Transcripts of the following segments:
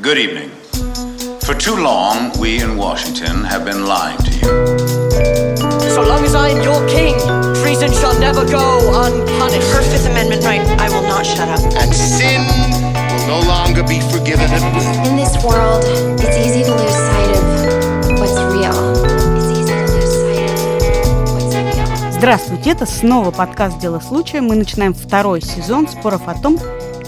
Good evening. For too long, we in Washington have been lying to you. So long as I am your king, treason shall never go unpunished. Her Fifth Amendment right, I will not shut up. and sin will no longer be forgiven at will. In this world, it's easy to lose sight of what's real. It's easy to lose sight of what's real. Здравствуйте, это снова подкаст «Дело случая». Мы начинаем второй сезон споров о том,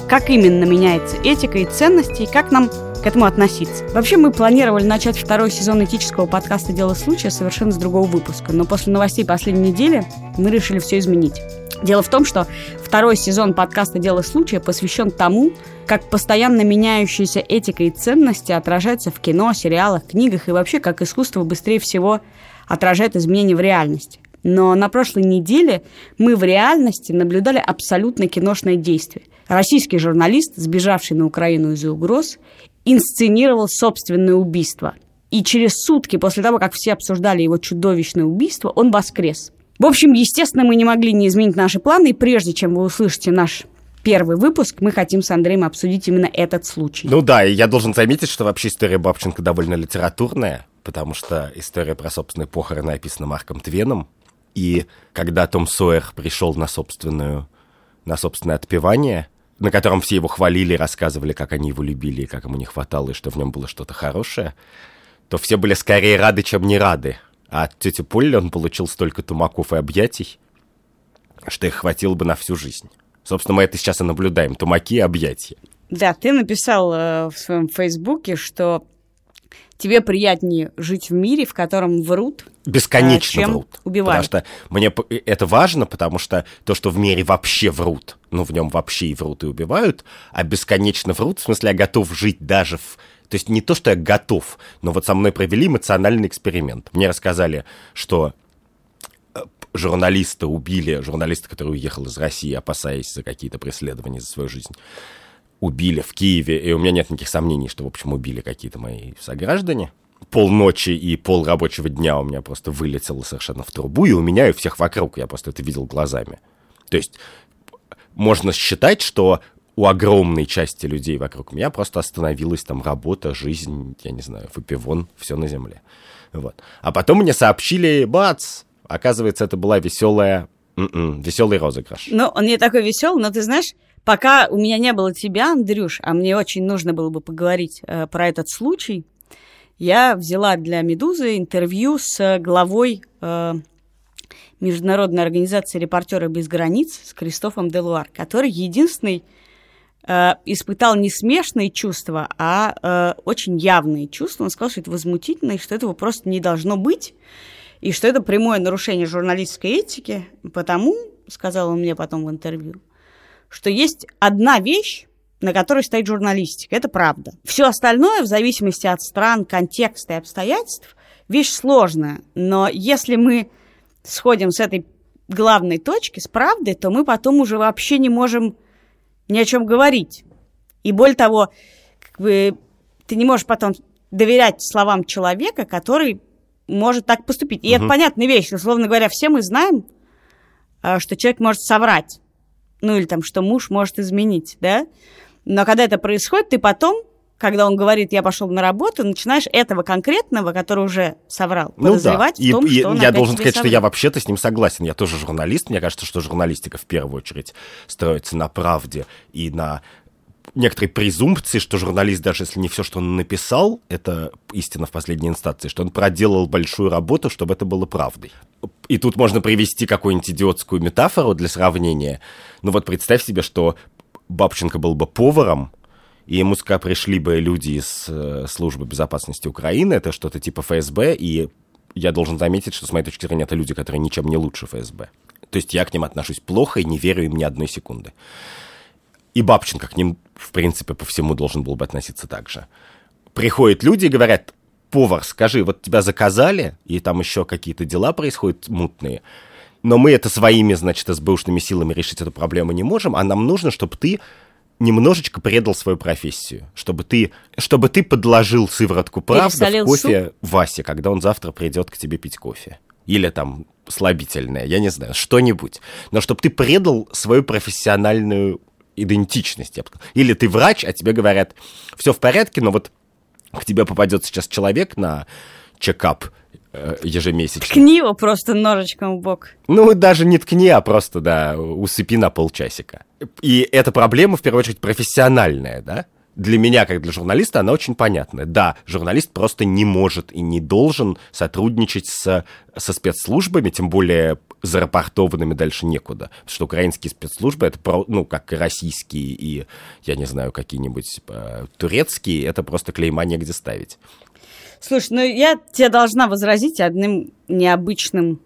как именно меняется этика и ценности, и как нам к этому относиться. Вообще, мы планировали начать второй сезон этического подкаста «Дело случая» совершенно с другого выпуска, но после новостей последней недели мы решили все изменить. Дело в том, что второй сезон подкаста «Дело случая» посвящен тому, как постоянно меняющаяся этика и ценности отражаются в кино, сериалах, книгах и вообще как искусство быстрее всего отражает изменения в реальности. Но на прошлой неделе мы в реальности наблюдали абсолютно киношное действие. Российский журналист, сбежавший на Украину из-за угроз, инсценировал собственное убийство. И через сутки после того, как все обсуждали его чудовищное убийство, он воскрес. В общем, естественно, мы не могли не изменить наши планы, и прежде чем вы услышите наш первый выпуск, мы хотим с Андреем обсудить именно этот случай. Ну да, и я должен заметить, что вообще история Бабченко довольно литературная, потому что история про собственные похороны описана Марком Твеном. И когда Том Сойер пришел на, собственную, на собственное отпевание, на котором все его хвалили, рассказывали, как они его любили, как ему не хватало, и что в нем было что-то хорошее, то все были скорее рады, чем не рады. А от тети Полли он получил столько тумаков и объятий, что их хватило бы на всю жизнь. Собственно, мы это сейчас и наблюдаем. Тумаки и объятия. Да, ты написал э, в своем фейсбуке, что тебе приятнее жить в мире, в котором врут, бесконечно а, чем врут. убивают. Потому что мне п- это важно, потому что то, что в мире вообще врут, ну, в нем вообще и врут, и убивают, а бесконечно врут, в смысле, я готов жить даже в... То есть не то, что я готов, но вот со мной провели эмоциональный эксперимент. Мне рассказали, что э, журналиста убили, журналиста, который уехал из России, опасаясь за какие-то преследования за свою жизнь, убили в Киеве, и у меня нет никаких сомнений, что, в общем, убили какие-то мои сограждане. Полночи и пол рабочего дня у меня просто вылетело совершенно в трубу, и у меня, и у всех вокруг, я просто это видел глазами. То есть можно считать, что у огромной части людей вокруг меня просто остановилась там работа, жизнь, я не знаю, выпивон, все на земле. Вот. А потом мне сообщили, бац, оказывается, это была веселая, м-м, веселый розыгрыш. Ну, он не такой веселый, но ты знаешь, пока у меня не было тебя, Андрюш, а мне очень нужно было бы поговорить э, про этот случай, я взяла для «Медузы» интервью с главой э, Международной организации «Репортеры без границ» с Кристофом Делуар, который единственный э, испытал не смешные чувства, а э, очень явные чувства. Он сказал, что это возмутительно, и что этого просто не должно быть, и что это прямое нарушение журналистской этики, потому, сказал он мне потом в интервью, что есть одна вещь, на которой стоит журналистика. Это правда. Все остальное, в зависимости от стран, контекста и обстоятельств, вещь сложная. Но если мы сходим с этой главной точки, с правды, то мы потом уже вообще не можем ни о чем говорить. И более того, как бы, ты не можешь потом доверять словам человека, который может так поступить. И Мгм. это понятная вещь. Условно говоря, все мы знаем, а, что человек может соврать. Ну или там, что муж может изменить, да? Но когда это происходит, ты потом, когда он говорит, я пошел на работу, начинаешь этого конкретного, который уже соврал, подозревать И- в том, и что он я должен сказать, что соврал. я вообще-то с ним согласен. Я тоже журналист. Мне кажется, что журналистика в первую очередь строится на правде и на некоторой презумпции, что журналист, даже если не все, что он написал, это истина в последней инстанции, что он проделал большую работу, чтобы это было правдой. И тут можно привести какую-нибудь идиотскую метафору для сравнения. Ну вот представь себе, что Бабченко был бы поваром, и ему пришли бы люди из э, службы безопасности Украины, это что-то типа ФСБ, и я должен заметить, что с моей точки зрения это люди, которые ничем не лучше ФСБ. То есть я к ним отношусь плохо и не верю им ни одной секунды. И Бабченко к ним, в принципе, по всему должен был бы относиться так же. Приходят люди и говорят, повар, скажи, вот тебя заказали, и там еще какие-то дела происходят мутные, но мы это своими, значит, СБУшными силами решить эту проблему не можем, а нам нужно, чтобы ты немножечко предал свою профессию, чтобы ты, чтобы ты подложил сыворотку правды в кофе Васе, когда он завтра придет к тебе пить кофе. Или там слабительное, я не знаю, что-нибудь. Но чтобы ты предал свою профессиональную идентичность. я бы сказал. Или ты врач, а тебе говорят, все в порядке, но вот к тебе попадет сейчас человек на чекап э, ежемесячно. Ткни его просто ножичком в бок. Ну, даже не ткни, а просто, да, усыпи на полчасика. И эта проблема, в первую очередь, профессиональная, да? Для меня, как для журналиста, она очень понятная. Да, журналист просто не может и не должен сотрудничать с, со спецслужбами, тем более зарапортованными дальше некуда. Потому что украинские спецслужбы, это, ну, как и российские и, я не знаю, какие-нибудь э, турецкие, это просто клейма негде ставить. Слушай, ну я тебе должна возразить одним необычным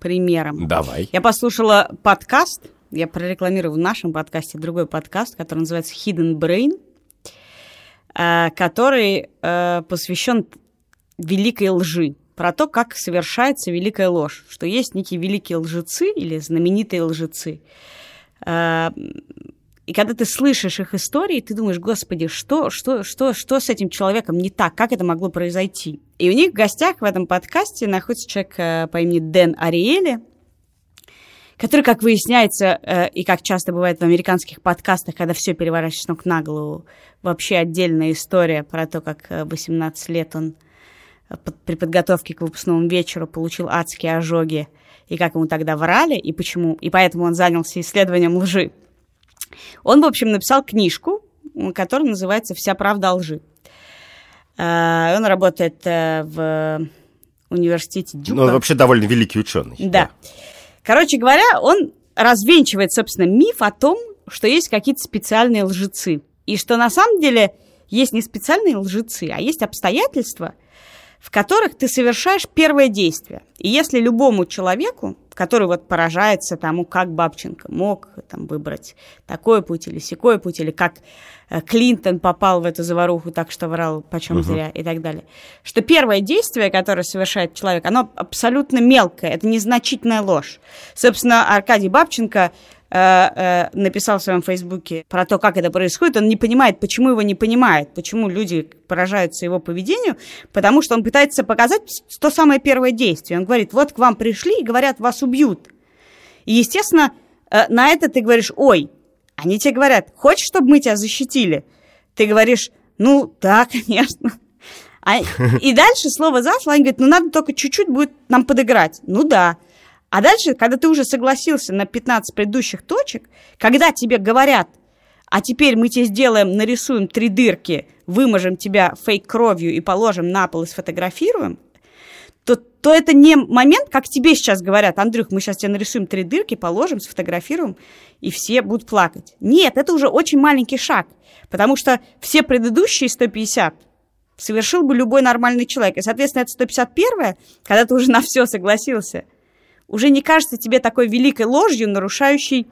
примером. Давай. Я послушала подкаст, я прорекламирую в нашем подкасте другой подкаст, который называется Hidden Brain, э, который э, посвящен великой лжи, про то, как совершается великая ложь, что есть некие великие лжецы или знаменитые лжецы. Э, и когда ты слышишь их истории, ты думаешь, господи, что, что, что, что с этим человеком не так? Как это могло произойти? И у них в гостях в этом подкасте находится человек э, по имени Дэн Ариэли, который, как выясняется, э, и как часто бывает в американских подкастах, когда все переворачивается ног на голову, вообще отдельная история про то, как 18 лет он при подготовке к выпускному вечеру получил адские ожоги, и как ему тогда врали, и почему, и поэтому он занялся исследованием лжи. Он, в общем, написал книжку, которая называется «Вся правда о лжи». Э, он работает э, в университете Дюка. Ну, он вообще довольно великий ученый. Да. Короче говоря, он развенчивает, собственно, миф о том, что есть какие-то специальные лжецы. И что на самом деле есть не специальные лжецы, а есть обстоятельства – в которых ты совершаешь первое действие. И если любому человеку, который вот поражается тому, как Бабченко мог там, выбрать такой путь или секой путь, или как э, Клинтон попал в эту заваруху так, что врал почем зря и так далее, что первое действие, которое совершает человек, оно абсолютно мелкое, это незначительная ложь. Собственно, Аркадий Бабченко Э, э, написал в своем фейсбуке про то, как это происходит, он не понимает, почему его не понимает, почему люди поражаются его поведению, потому что он пытается показать то самое первое действие. Он говорит, вот к вам пришли и говорят, вас убьют. И, естественно, э, на это ты говоришь, ой, они тебе говорят, хочешь, чтобы мы тебя защитили? Ты говоришь, ну, да, конечно. А, и дальше слово за слово, они говорят, ну, надо только чуть-чуть будет нам подыграть. Ну, да. А дальше, когда ты уже согласился на 15 предыдущих точек, когда тебе говорят, а теперь мы тебе сделаем, нарисуем три дырки, выможем тебя фейк-кровью и положим на пол и сфотографируем, то, то это не момент, как тебе сейчас говорят, Андрюх, мы сейчас тебе нарисуем три дырки, положим, сфотографируем, и все будут плакать. Нет, это уже очень маленький шаг, потому что все предыдущие 150 совершил бы любой нормальный человек. И, соответственно, это 151 когда ты уже на все согласился – уже не кажется тебе такой великой ложью, нарушающей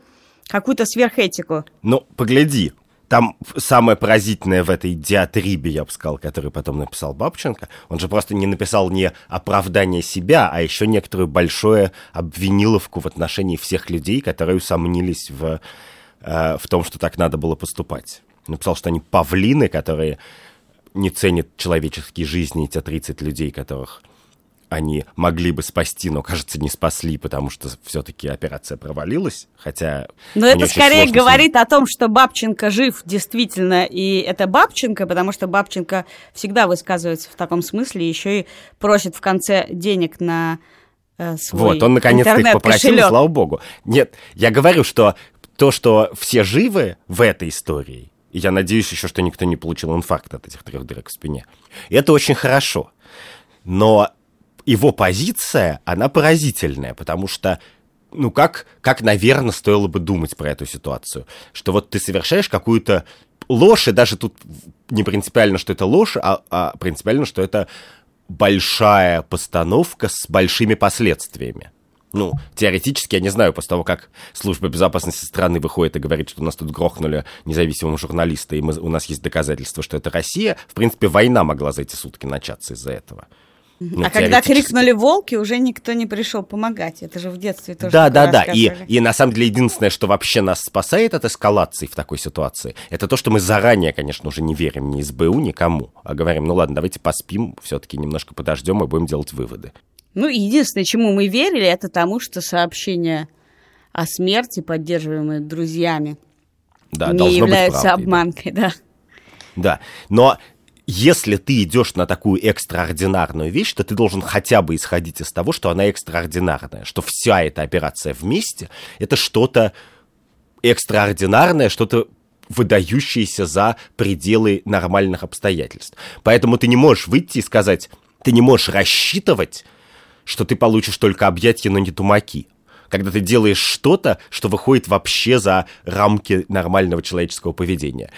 какую-то сверхэтику. Ну, погляди, там самое поразительное в этой диатрибе, я бы сказал, который потом написал Бабченко, он же просто не написал не оправдание себя, а еще некоторую большую обвиниловку в отношении всех людей, которые усомнились в, э, в том, что так надо было поступать. Написал, что они павлины, которые не ценят человеческие жизни, те 30 людей, которых они могли бы спасти, но, кажется, не спасли, потому что все-таки операция провалилась, хотя... Но это скорее говорит о том, что Бабченко жив действительно, и это Бабченко, потому что Бабченко всегда высказывается в таком смысле, еще и просит в конце денег на э, свой Вот, он наконец-то их попросил, слава богу. Нет, я говорю, что то, что все живы в этой истории, и я надеюсь еще, что никто не получил инфаркт от этих трех дырок в спине, это очень хорошо. Но его позиция, она поразительная, потому что ну, как, как, наверное, стоило бы думать про эту ситуацию? Что вот ты совершаешь какую-то ложь, и даже тут не принципиально, что это ложь, а, а принципиально, что это большая постановка с большими последствиями. Ну, теоретически, я не знаю, после того, как служба безопасности страны выходит и говорит, что у нас тут грохнули независимого журналиста, и мы, у нас есть доказательства, что это Россия, в принципе, война могла за эти сутки начаться из-за этого. Ну, а когда крикнули волки, уже никто не пришел помогать. Это же в детстве тоже. Да, да, да. И, и на самом деле единственное, что вообще нас спасает от эскалации в такой ситуации, это то, что мы заранее, конечно, уже не верим ни СБУ, никому, а говорим, ну ладно, давайте поспим, все-таки немножко подождем и будем делать выводы. Ну, единственное, чему мы верили, это тому, что сообщения о смерти, поддерживаемые друзьями Да, не являются правдой, да. обманкой, да. Да, но если ты идешь на такую экстраординарную вещь, то ты должен хотя бы исходить из того, что она экстраординарная, что вся эта операция вместе — это что-то экстраординарное, что-то выдающееся за пределы нормальных обстоятельств. Поэтому ты не можешь выйти и сказать, ты не можешь рассчитывать, что ты получишь только объятия, но не тумаки. Когда ты делаешь что-то, что выходит вообще за рамки нормального человеческого поведения.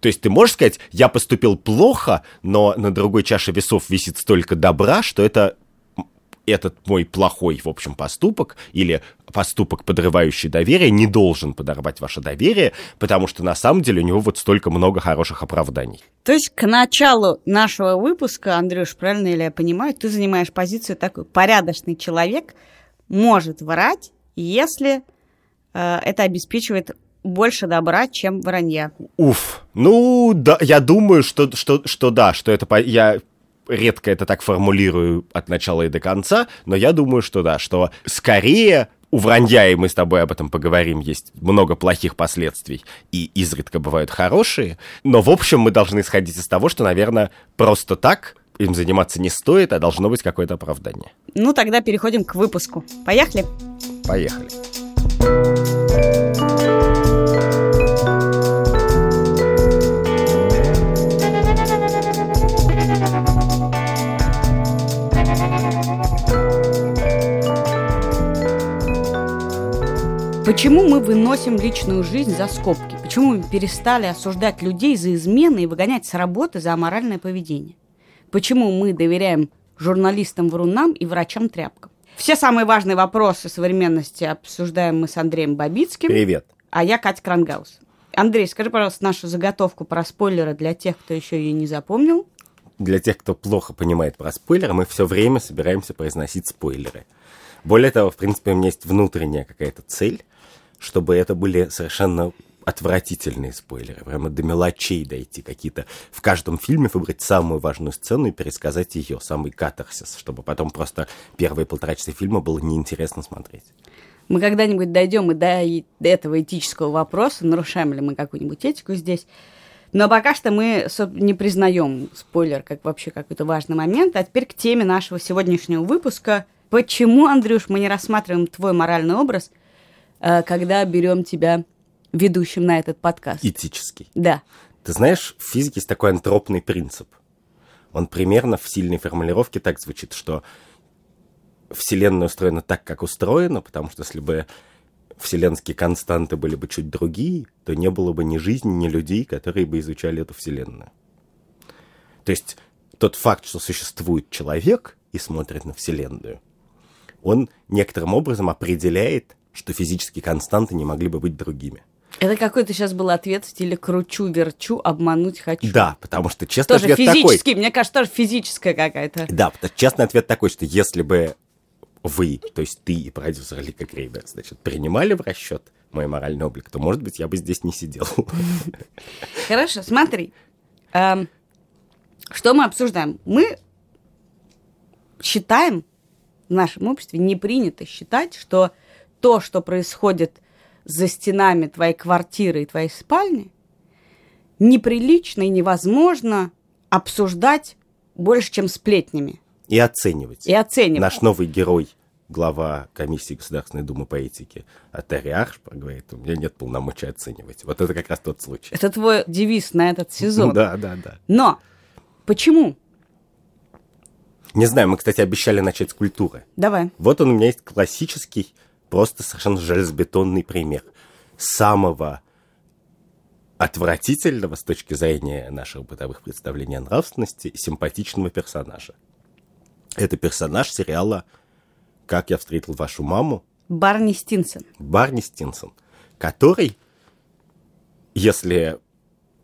То есть ты можешь сказать, я поступил плохо, но на другой чаше весов висит столько добра, что это этот мой плохой, в общем, поступок или поступок, подрывающий доверие, не должен подорвать ваше доверие, потому что на самом деле у него вот столько много хороших оправданий. То есть к началу нашего выпуска, Андрюш, правильно ли я понимаю, ты занимаешь позицию такой, порядочный человек может врать, если э, это обеспечивает больше добра, чем вранья. Уф, ну да, я думаю, что, что, что да, что это по- я редко это так формулирую от начала и до конца, но я думаю, что да, что скорее у вранья, и мы с тобой об этом поговорим, есть много плохих последствий, и изредка бывают хорошие, но в общем мы должны исходить из того, что, наверное, просто так им заниматься не стоит, а должно быть какое-то оправдание. Ну, тогда переходим к выпуску. Поехали? Поехали. Почему мы выносим личную жизнь за скобки? Почему мы перестали осуждать людей за измены и выгонять с работы за аморальное поведение? Почему мы доверяем журналистам-врунам и врачам-тряпкам? Все самые важные вопросы современности обсуждаем мы с Андреем Бабицким, Привет. а я Катя Крангаус. Андрей, скажи, пожалуйста, нашу заготовку про спойлеры для тех, кто еще ее не запомнил. Для тех, кто плохо понимает про спойлеры, мы все время собираемся произносить спойлеры. Более того, в принципе, у меня есть внутренняя какая-то цель, чтобы это были совершенно отвратительные спойлеры, прямо до мелочей дойти, какие-то в каждом фильме выбрать самую важную сцену и пересказать ее, самый катарсис, чтобы потом просто первые полтора часа фильма было неинтересно смотреть. Мы когда-нибудь дойдем и до, этого этического вопроса, нарушаем ли мы какую-нибудь этику здесь. Но пока что мы не признаем спойлер как вообще какой-то важный момент. А теперь к теме нашего сегодняшнего выпуска. Почему, Андрюш, мы не рассматриваем твой моральный образ, когда берем тебя ведущим на этот подкаст? Этический. Да. Ты знаешь, в физике есть такой антропный принцип. Он примерно в сильной формулировке так звучит, что Вселенная устроена так, как устроена, потому что если бы вселенские константы были бы чуть другие, то не было бы ни жизни, ни людей, которые бы изучали эту Вселенную. То есть тот факт, что существует человек и смотрит на Вселенную, он некоторым образом определяет, что физические константы не могли бы быть другими. Это какой-то сейчас был ответ в стиле кручу-верчу, обмануть хочу. Да, потому что честный Тоже ответ такой. физический, мне кажется, тоже физическая какая-то. Да, потому что честный ответ такой, что если бы вы, то есть ты и продюсер Лика Крейбер, значит, принимали в расчет мой моральный облик, то, может быть, я бы здесь не сидел. Хорошо, смотри. Эм, что мы обсуждаем? Мы считаем, в нашем обществе не принято считать, что то, что происходит за стенами твоей квартиры и твоей спальни, неприлично и невозможно обсуждать больше, чем сплетнями И оценивать. и оценивать. Наш новый герой, глава комиссии Государственной Думы по этике, Атари Аршпа, говорит, у меня нет полномочий оценивать. Вот это как раз тот случай. Это твой девиз на этот сезон. Да, да, да. Но почему? Не знаю, мы, кстати, обещали начать с культуры. Давай. Вот он у меня есть классический, просто совершенно железобетонный пример самого отвратительного с точки зрения наших бытовых представлений о нравственности симпатичного персонажа. Это персонаж сериала «Как я встретил вашу маму» Барни Стинсон. Барни Стинсон, который, если,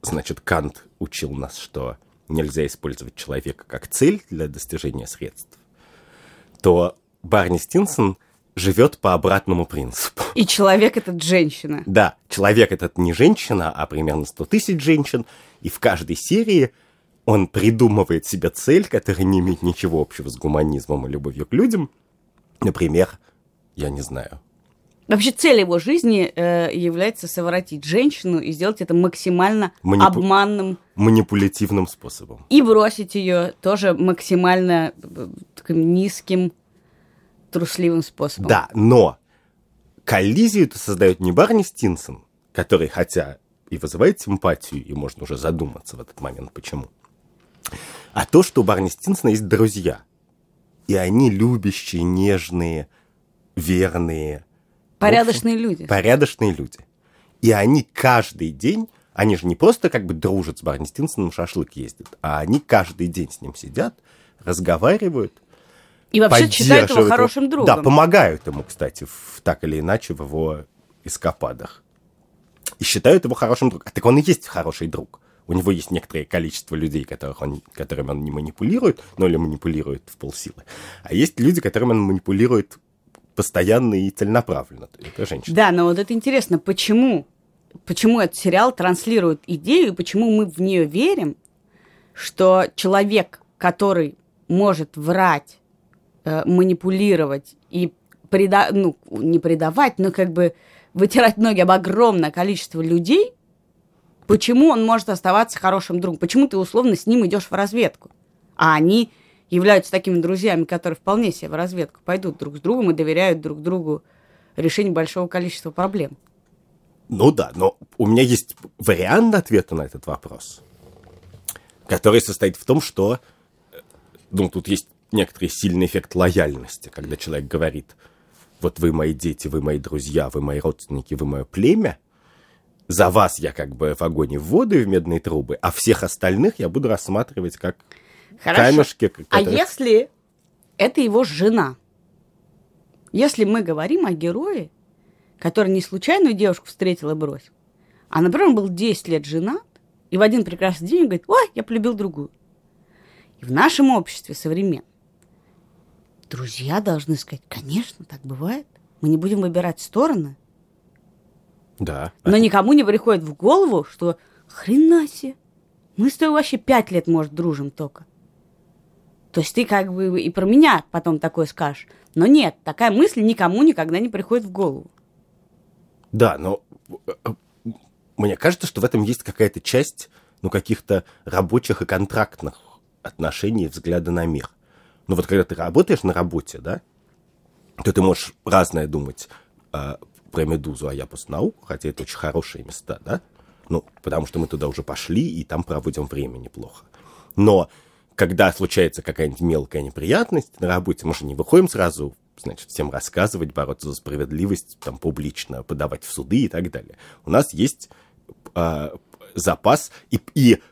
значит, Кант учил нас, что нельзя использовать человека как цель для достижения средств, то Барни Стинсон живет по обратному принципу. И человек этот женщина. Да, человек этот не женщина, а примерно 100 тысяч женщин, и в каждой серии он придумывает себе цель, которая не имеет ничего общего с гуманизмом и любовью к людям. Например, я не знаю, Вообще цель его жизни э, является совратить женщину и сделать это максимально Манипу- обманным Манипулятивным способом. и бросить ее тоже максимально э, таким низким, трусливым способом. Да, но коллизию это создает не Барни Стинсон, который, хотя и вызывает симпатию, и можно уже задуматься в этот момент, почему, а то, что у Барни Стинсона есть друзья. И они любящие, нежные, верные. Порядочные общем, люди. Порядочные люди. И они каждый день, они же не просто как бы дружат с Барни Стинсоном, шашлык ездят, а они каждый день с ним сидят, разговаривают, И вообще считают его хорошим другом. Да, помогают ему, кстати, в, так или иначе в его эскападах. И считают его хорошим другом. Так он и есть хороший друг. У него есть некоторое количество людей, которых он, которыми он не манипулирует, ну или манипулирует в полсилы. А есть люди, которыми он манипулирует постоянно и целенаправленно. Это женщина. Да, но вот это интересно, почему, почему этот сериал транслирует идею, и почему мы в нее верим, что человек, который может врать, э, манипулировать и преда... ну, не предавать, но как бы вытирать ноги об огромное количество людей, почему он может оставаться хорошим другом? Почему ты условно с ним идешь в разведку? А они являются такими друзьями, которые вполне себе в разведку пойдут друг с другом и доверяют друг другу решению большого количества проблем. Ну да, но у меня есть вариант ответа на этот вопрос, который состоит в том, что э, ну, тут есть некоторый сильный эффект лояльности, когда человек говорит, вот вы мои дети, вы мои друзья, вы мои родственники, вы мое племя, за вас я как бы в огонь и в воду и в медные трубы, а всех остальных я буду рассматривать как камешки. к- А которые- если это его жена? Если мы говорим о герое, который не случайную девушку встретил и бросил, а, например, он был 10 лет женат, и в один прекрасный день он говорит, ой, я полюбил другую. И в нашем обществе современном друзья должны сказать, конечно, так бывает. Мы не будем выбирать стороны. Да. Но никому не приходит в голову, что хрена себе, мы с тобой вообще пять лет, может, дружим только. То есть ты как бы и про меня потом такое скажешь. Но нет, такая мысль никому никогда не приходит в голову. Да, но э, э, мне кажется, что в этом есть какая-то часть, ну, каких-то рабочих и контрактных отношений, взгляда на мир. Ну, вот когда ты работаешь на работе, да, то ты можешь разное думать э, про «Медузу», а я просто науку, хотя это очень хорошие места, да, ну, потому что мы туда уже пошли, и там проводим время неплохо. Но когда случается какая-нибудь мелкая неприятность на работе, мы же не выходим сразу, значит, всем рассказывать, бороться за справедливость, там, публично подавать в суды и так далее. У нас есть а, запас и, и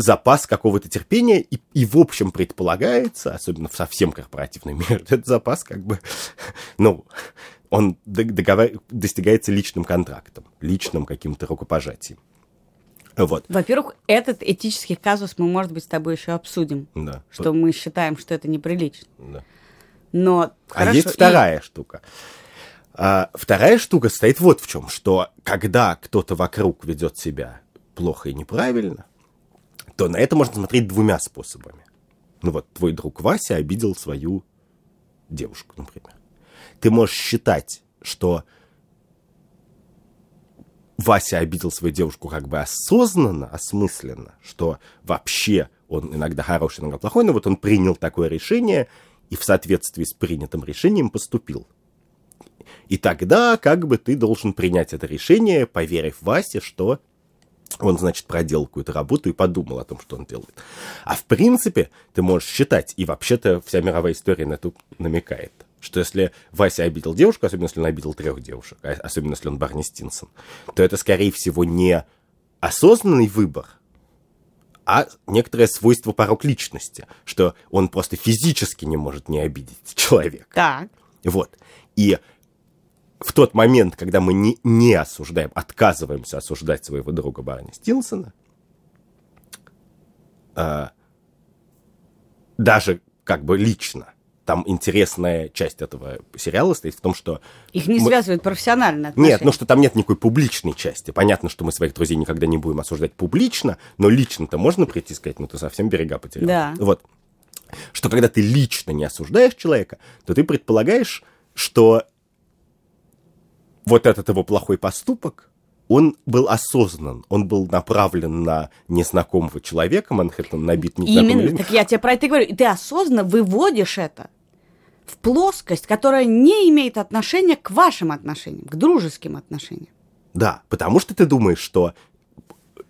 запас какого-то терпения, и, и в общем предполагается, особенно в совсем корпоративном мире, этот запас как бы, ну, он договар- достигается личным контрактом, личным каким-то рукопожатием. Вот, Во-первых, этот этический казус мы, может быть, с тобой еще обсудим. да. Что мы считаем, что это неприлично. Да. Но А хорошо, есть и- вторая штука. А, вторая штука стоит вот в чем, что когда кто-то вокруг ведет себя плохо и неправильно, то на это можно смотреть двумя способами. Ну вот, твой друг Вася обидел свою девушку, например. Ты можешь считать, что Вася обидел свою девушку как бы осознанно, осмысленно, что вообще он иногда хороший, иногда плохой, но вот он принял такое решение и в соответствии с принятым решением поступил. И тогда как бы ты должен принять это решение, поверив Васе, что он, значит, проделал какую-то работу и подумал о том, что он делает. А в принципе, ты можешь считать, и вообще-то вся мировая история на это намекает, что если Вася обидел девушку, особенно если он обидел трех девушек, а особенно если он Барни Стинсон, то это, скорее всего, не осознанный выбор, а некоторое свойство порог личности, что он просто физически не может не обидеть человека. Так. Вот. И в тот момент, когда мы не, не осуждаем, отказываемся осуждать своего друга Барни Стинсона, а, даже как бы лично, там интересная часть этого сериала стоит в том, что... Их не мы- связывают профессиональные отношения. Нет, ну что там нет никакой публичной части. Понятно, что мы своих друзей никогда не будем осуждать публично, но лично-то можно прийти и сказать, ну ты совсем берега потерял. Да. Вот. Что когда ты лично не осуждаешь человека, то ты предполагаешь, что вот этот его плохой поступок, он был осознан, он был направлен на незнакомого человека, Манхэттен набит незнакомыми Именно, людьми. так я тебе про это говорю. И ты осознанно выводишь это в плоскость, которая не имеет отношения к вашим отношениям, к дружеским отношениям. Да, потому что ты думаешь, что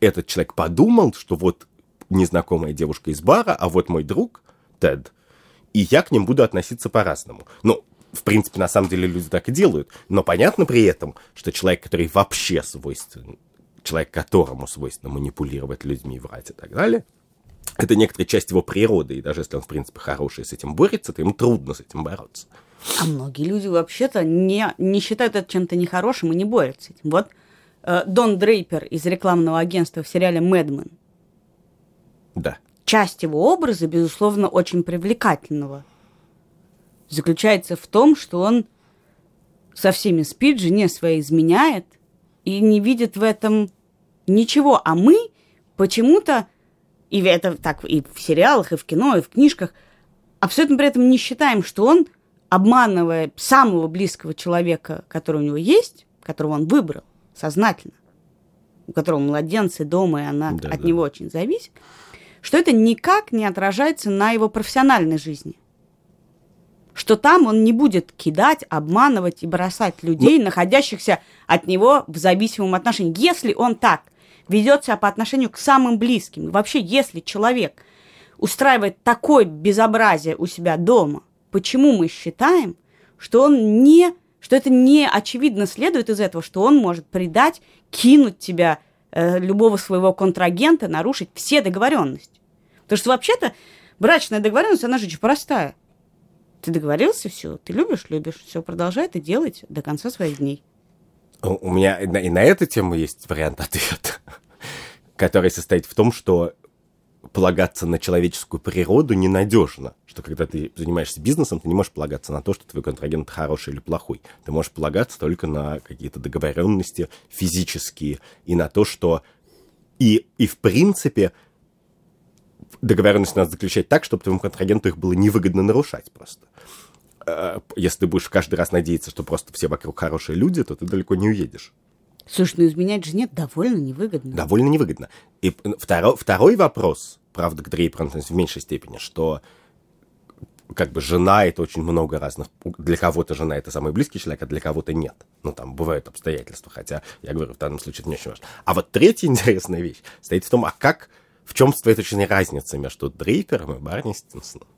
этот человек подумал, что вот незнакомая девушка из бара, а вот мой друг Тед, и я к ним буду относиться по-разному. Ну, в принципе, на самом деле люди так и делают. Но понятно при этом, что человек, который вообще свойствен, человек, которому свойственно манипулировать людьми, врать и так далее, это некоторая часть его природы, и даже если он, в принципе, хороший с этим борется, то ему трудно с этим бороться. А многие люди вообще-то не, не считают это чем-то нехорошим и не борются с этим. Вот э, Дон Дрейпер из рекламного агентства в сериале «Мэдмен». Да. Часть его образа, безусловно, очень привлекательного, заключается в том, что он со всеми спит, жене своей изменяет и не видит в этом ничего. А мы почему-то, и это так и в сериалах, и в кино, и в книжках, абсолютно при этом не считаем, что он, обманывая самого близкого человека, который у него есть, которого он выбрал сознательно, у которого младенцы дома, и она Да, от да. него очень зависит, что это никак не отражается на его профессиональной жизни. Что там он не будет кидать, обманывать и бросать людей, находящихся от него в зависимом отношении. Если он так ведет себя по отношению к самым близким, и вообще, если человек устраивает такое безобразие у себя дома, почему мы считаем, что он не, что это не очевидно следует из этого, что он может предать, кинуть тебя, э, любого своего контрагента, нарушить все договоренности. Потому что вообще-то брачная договоренность, она же очень простая. Ты договорился, все, ты любишь, любишь, все, продолжай это делать до конца своих дней. У меня и на, и на эту тему есть вариант ответа, который состоит в том, что полагаться на человеческую природу ненадежно. Что когда ты занимаешься бизнесом, ты не можешь полагаться на то, что твой контрагент хороший или плохой. Ты можешь полагаться только на какие-то договоренности физические и на то, что и, и в принципе договоренность надо заключать так, чтобы твоему контрагенту их было невыгодно нарушать просто. Э, Если ты будешь каждый раз надеяться, что просто все вокруг хорошие люди, то ты далеко не уедешь. Слушай, ну изменять жене довольно невыгодно. Довольно невыгодно. И второй, второй вопрос, правда, к Дрейперу относится в меньшей степени, что как бы жена это очень много разных. Для кого-то жена это самый близкий человек, а для кого-то нет. Ну, там бывают обстоятельства, хотя, я говорю, в данном случае это не очень важно. А вот третья интересная вещь стоит в том, а как, в чем с твоей точки зрения разница между Дрейпером и Барни Стинсоном?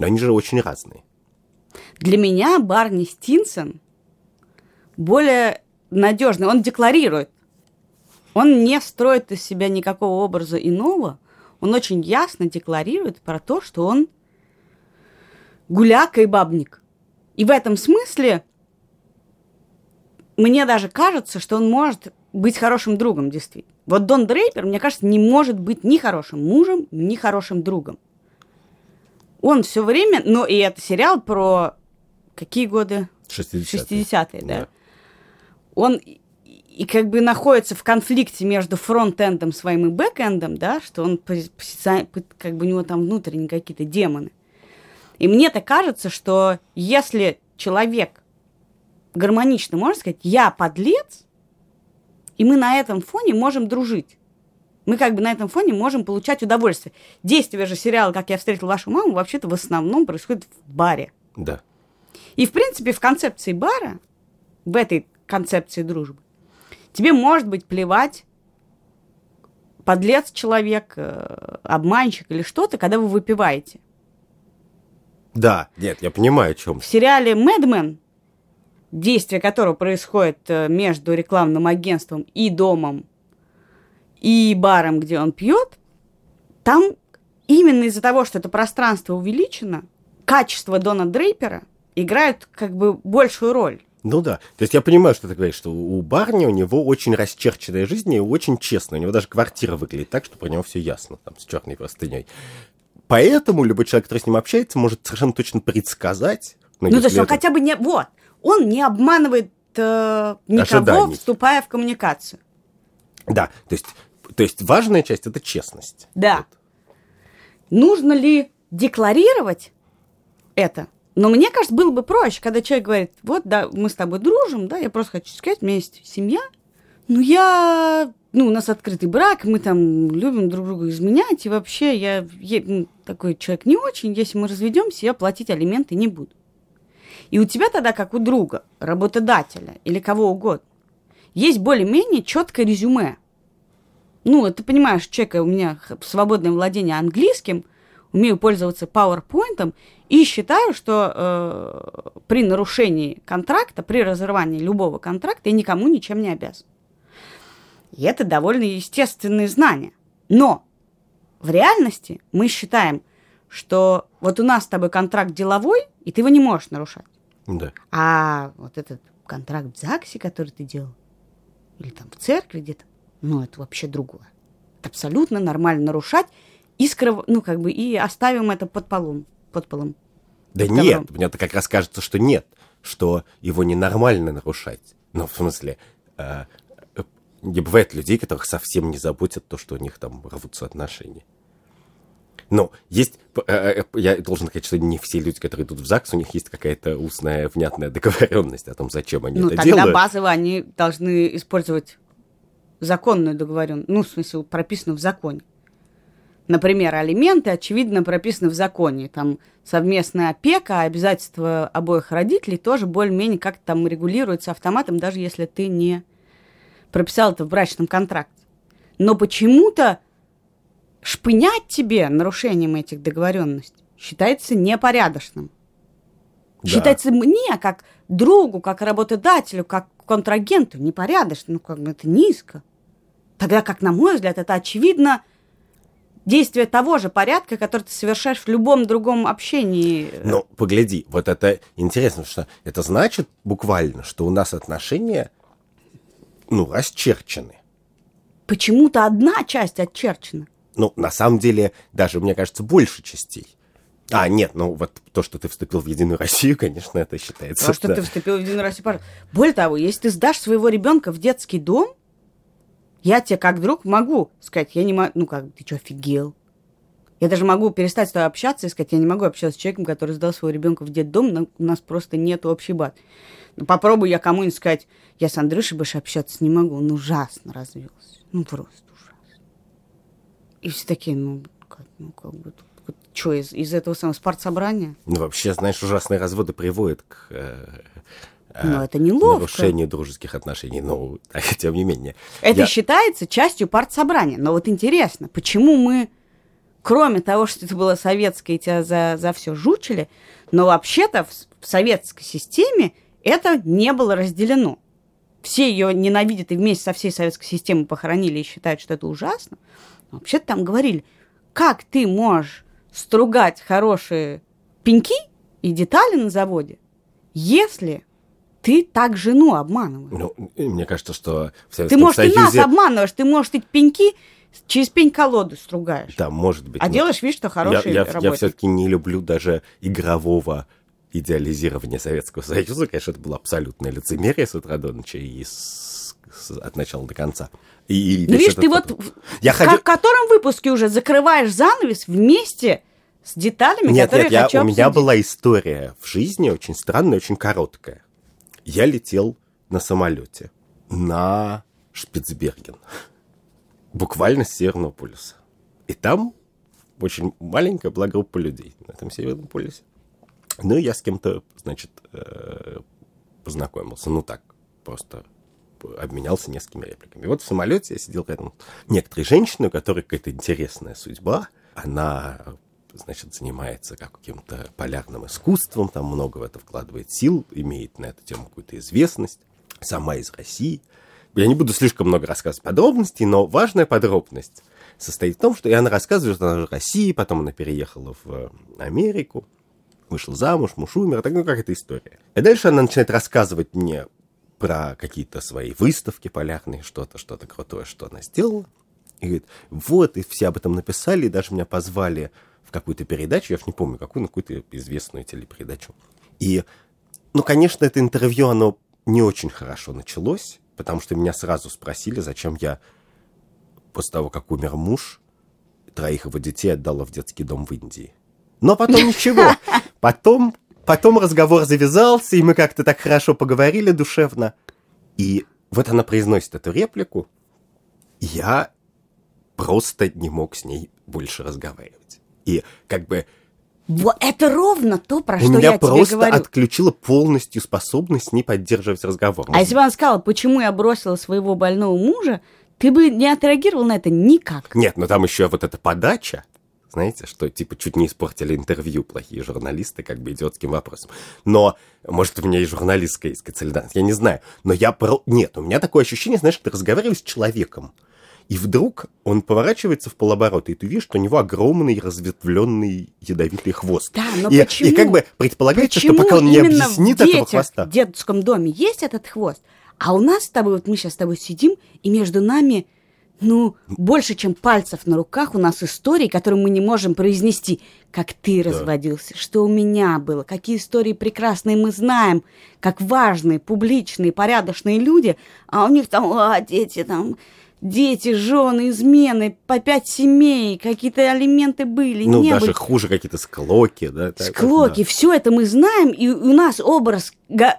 Но они же очень разные. Для меня Барни Стинсон более надежный. Он декларирует. Он не строит из себя никакого образа иного. Он очень ясно декларирует про то, что он гуляка и бабник. И в этом смысле мне даже кажется, что он может быть хорошим другом, действительно. Вот Дон Дрейпер, мне кажется, не может быть ни хорошим мужем, ни хорошим другом. Он все время, ну и это сериал про какие годы? 60-е. 60-е, да. Он и, и как бы находится в конфликте между фронт-эндом своим и бэк-эндом, да, что он как бы у него там внутренние какие-то демоны. И мне-то кажется, что если человек гармонично может сказать, я подлец, и мы на этом фоне можем дружить. Мы как бы на этом фоне можем получать удовольствие. Действие же сериала «Как я встретил вашу маму» вообще-то в основном происходит в баре. Да. И, в принципе, в концепции бара, в этой концепции дружбы, тебе может быть плевать, подлец человек, э, обманщик или что-то, когда вы выпиваете. Да, нет, я понимаю, о чем. В сериале «Мэдмен», действие которого происходит э, между рекламным агентством и домом, и баром, где он пьет, там именно из-за того, что это пространство увеличено, качество Дона Дрейпера играют как бы большую роль. Ну да. То есть я понимаю, что ты говоришь, что у Барни у него очень расчерченная жизнь и очень честная. У него даже квартира выглядит так, что про него все ясно, там, с черной простыней. Поэтому любой человек, который с ним общается, может совершенно точно предсказать. Ну, то если есть он это- хотя бы не... Вот, он не обманывает э, никого, Ожиданий. вступая в коммуникацию. Да, то есть, то есть важная часть это честность. Да. Нужно ли декларировать это? Но мне кажется, было бы проще, когда человек говорит, вот, да, мы с тобой дружим, да, я просто хочу сказать, у меня есть семья, ну, я, ну, у нас открытый брак, мы там любим друг друга изменять, и вообще я, я ну, такой человек не очень, если мы разведемся, я платить алименты не буду. И у тебя тогда, как у друга, работодателя или кого угодно, есть более-менее четкое резюме. Ну, ты понимаешь, человека у меня свободное владение английским, умею пользоваться PowerPoint, и считаю, что э, при нарушении контракта, при разрывании любого контракта я никому ничем не обязан. И это довольно естественные знания. Но в реальности мы считаем, что вот у нас с тобой контракт деловой, и ты его не можешь нарушать. Да. А вот этот контракт в ЗАГСе, который ты делал, или там в церкви где-то, ну, это вообще другое. Это абсолютно нормально нарушать и скрыв... ну, как бы, и оставим это под полом. Под полом. Да Под нет, ковром. мне-то как раз кажется, что нет, что его ненормально нарушать. Ну, в смысле, э, э, не бывает людей, которых совсем не заботит то, что у них там рвутся отношения. Но есть, э, э, я должен сказать, что не все люди, которые идут в ЗАГС, у них есть какая-то устная, внятная договоренность о том, зачем они ну, это тогда делают. базово они должны использовать законную договоренность. Ну, в смысле, прописанную в законе. Например, алименты, очевидно, прописаны в законе. Там совместная опека, обязательства обоих родителей тоже более-менее как-то там регулируется автоматом, даже если ты не прописал это в брачном контракте. Но почему-то шпынять тебе нарушением этих договоренностей считается непорядочным. Да. Считается мне, как другу, как работодателю, как контрагенту, непорядочно. Ну, как бы это низко. Тогда, как на мой взгляд, это очевидно действие того же порядка, который ты совершаешь в любом другом общении. Ну, погляди, вот это интересно, что это значит буквально, что у нас отношения, ну, расчерчены. Почему-то одна часть отчерчена. Ну, на самом деле, даже, мне кажется, больше частей. А, нет, ну вот то, что ты вступил в Единую Россию, конечно, это считается. Потому что да. ты вступил в Единую Россию. пожалуйста. Более того, если ты сдашь своего ребенка в детский дом, я тебе как друг могу сказать, я не могу, ну как, ты что, офигел? Я даже могу перестать с тобой общаться и сказать, я не могу общаться с человеком, который сдал своего ребенка в детдом, у нас просто нет общей бат. Ну, попробуй я кому-нибудь сказать, я с Андрюшей больше общаться не могу, он ужасно развелся. Ну, просто ужасно. И все такие, ну, как, ну, как бы, что, из, из этого самого спортсобрания? Ну, вообще, знаешь, ужасные разводы приводят к э, э, Ну, это неловко. нарушению дружеских отношений. Но, тем не менее. Это Я- считается частью партсобрания. Но вот интересно, почему мы, кроме того, что это было советское, и тебя за, за все жучили, но вообще-то в, в советской системе это не было разделено. Все ее ненавидят и вместе со всей советской системой похоронили и считают, что это ужасно. Но вообще-то там говорили, как ты можешь стругать хорошие пеньки и детали на заводе, если ты так жену обманываешь. Ну, мне кажется, что в Ты, Советском может, и нас Союзе... обманываешь, ты, может, эти пеньки через пень-колоду стругаешь. Да, может быть. А но- делаешь вид, что хороший я, я, я все-таки не люблю даже игрового идеализирования Советского Союза. Конечно, это было абсолютное лицемерие с утра до ночи и с- с- от начала до конца. И Ну, весь видишь, этот ты вот Я в ка- котором выпуске уже закрываешь занавес вместе с деталями, Нет, которые нет, я я, хочу у меня была история в жизни очень странная, очень короткая. Я летел на самолете на Шпицберген. Буквально с Северного полюса. И там очень маленькая была группа людей на этом Северном полюсе. Ну, и я с кем-то, значит, э, познакомился. Ну, так, просто обменялся несколькими репликами. И вот в самолете я сидел рядом некоторой женщиной, у которой какая-то интересная судьба. Она, значит, занимается каким-то полярным искусством, там много в это вкладывает сил, имеет на эту тему какую-то известность, сама из России. Я не буду слишком много рассказывать подробностей, но важная подробность состоит в том, что и она рассказывает, что она из России, потом она переехала в Америку, вышла замуж, муж умер, так ну какая-то история. И дальше она начинает рассказывать мне про какие-то свои выставки полярные, что-то, что-то крутое, что она сделала. И говорит, вот, и все об этом написали, и даже меня позвали в какую-то передачу, я уж не помню какую, но какую-то известную телепередачу. И, ну, конечно, это интервью, оно не очень хорошо началось, потому что меня сразу спросили, зачем я после того, как умер муж, троих его детей отдала в детский дом в Индии. Но потом ничего. Потом, потом разговор завязался, и мы как-то так хорошо поговорили душевно. И вот она произносит эту реплику. Я просто не мог с ней больше разговаривать. И как бы Вот это ровно то, про у что я тебе просто говорю. отключила полностью способность с ней поддерживать разговор. А если бы она сказала, почему я бросила своего больного мужа, ты бы не отреагировал на это никак. Нет, но там еще вот эта подача, знаете, что типа чуть не испортили интервью плохие журналисты, как бы идиотским вопросом. Но, может, у меня и журналистская специальность, я не знаю. Но я про... Нет, у меня такое ощущение, знаешь, что ты разговариваешь с человеком, и вдруг он поворачивается в полоборота, и ты видишь, что у него огромный разветвленный ядовитый хвост. Да, но и, почему? и как бы предполагается, Почему что пока он не объяснит в этого хвоста. в детском доме есть этот хвост, а у нас с тобой, вот мы сейчас с тобой сидим, и между нами, ну, больше, чем пальцев на руках, у нас истории, которые мы не можем произнести. Как ты разводился, что у меня было, какие истории прекрасные мы знаем, как важные, публичные, порядочные люди, а у них там, а, дети там, дети, жены, измены, по пять семей, какие-то алименты были, Ну, не даже были. хуже какие-то склоки, да. так Склоки, да. все это мы знаем, и у нас образ,